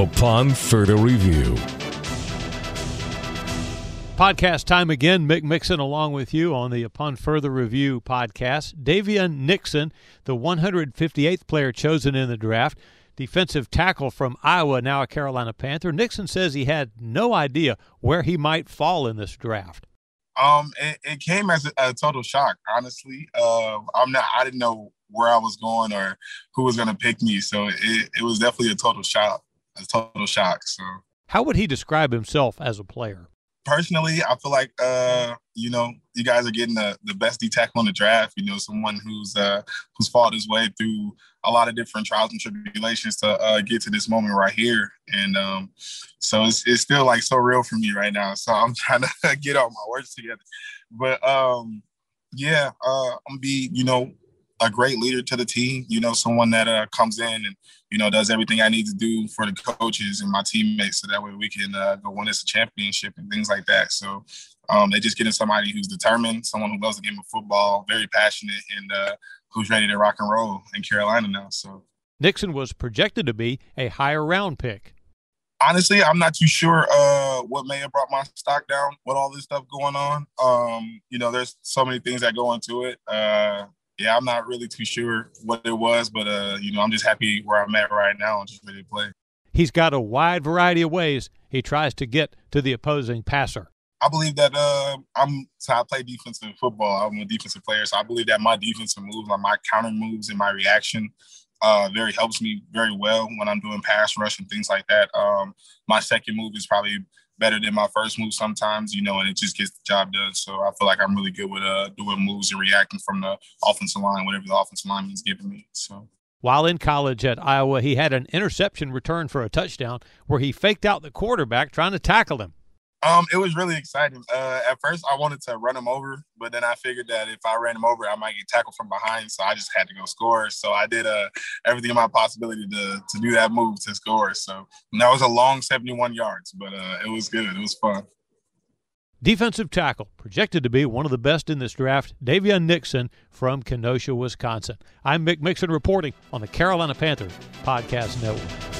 upon further review. Podcast time again. Mick Mixon along with you on the Upon Further Review podcast. Daviyon Nixon, the 158th player chosen in the draft, defensive tackle from Iowa, now a Carolina Panther. Nixon says he had no idea where he might fall in this draft. Um, it, it came as a, a, total shock, honestly. Uh, I'm not. I didn't know where I was going or who was going to pick me, so it, it was definitely a total shock. A total shock. So, how would he describe himself as a player? personally, I feel like uh, you know you guys are getting the, the best D tackle in the draft. You know, someone who's uh, who's fought his way through a lot of different trials and tribulations to uh, get to this moment right here. And um, so it's, it's still like so real for me right now. So I'm trying to get all my words together. But um, yeah, uh, I'm gonna be you know a great leader to the team. You know, someone that uh, comes in and you know does everything I need to do for the coaches and my teammates, so that way we can uh, go win us a championship and things like that. So um, they just getting somebody who's determined, someone who loves the game of football, very passionate, and uh, who's ready to rock and roll in Carolina now. So Nixon was projected to be a higher round pick. Honestly, I'm not too sure uh, what may have brought my stock down with all this stuff going on. Um, you know, there's so many things that go into it. Uh, yeah, I'm not really too sure what it was, but uh, you know, I'm just happy where I'm at right now and just ready to play. He's got a wide variety of ways he tries to get to the opposing passer. I believe that uh, I'm so I play defensive football. I'm a defensive player, so I believe that my defensive moves, like my counter moves and my reaction, uh, very helps me very well when I'm doing pass rush and things like that. Um, my second move is probably better than my first move sometimes, you know, and it just gets the job done. So I feel like I'm really good with uh, doing moves and reacting from the offensive line, whatever the offensive lineman is giving me. So. While in college at Iowa, he had an interception return for a touchdown where he faked out the quarterback trying to tackle him. Um, it was really exciting. Uh, at first, I wanted to run him over, but then I figured that if I ran him over, I might get tackled from behind. So I just had to go score. So I did uh, everything in my possibility to to do that move to score. So that was a long 71 yards, but uh, it was good. It was fun. Defensive tackle, projected to be one of the best in this draft, Daviyon Nixon from Kenosha, Wisconsin. I'm Mick Mixon reporting on the Carolina Panthers Podcast Network.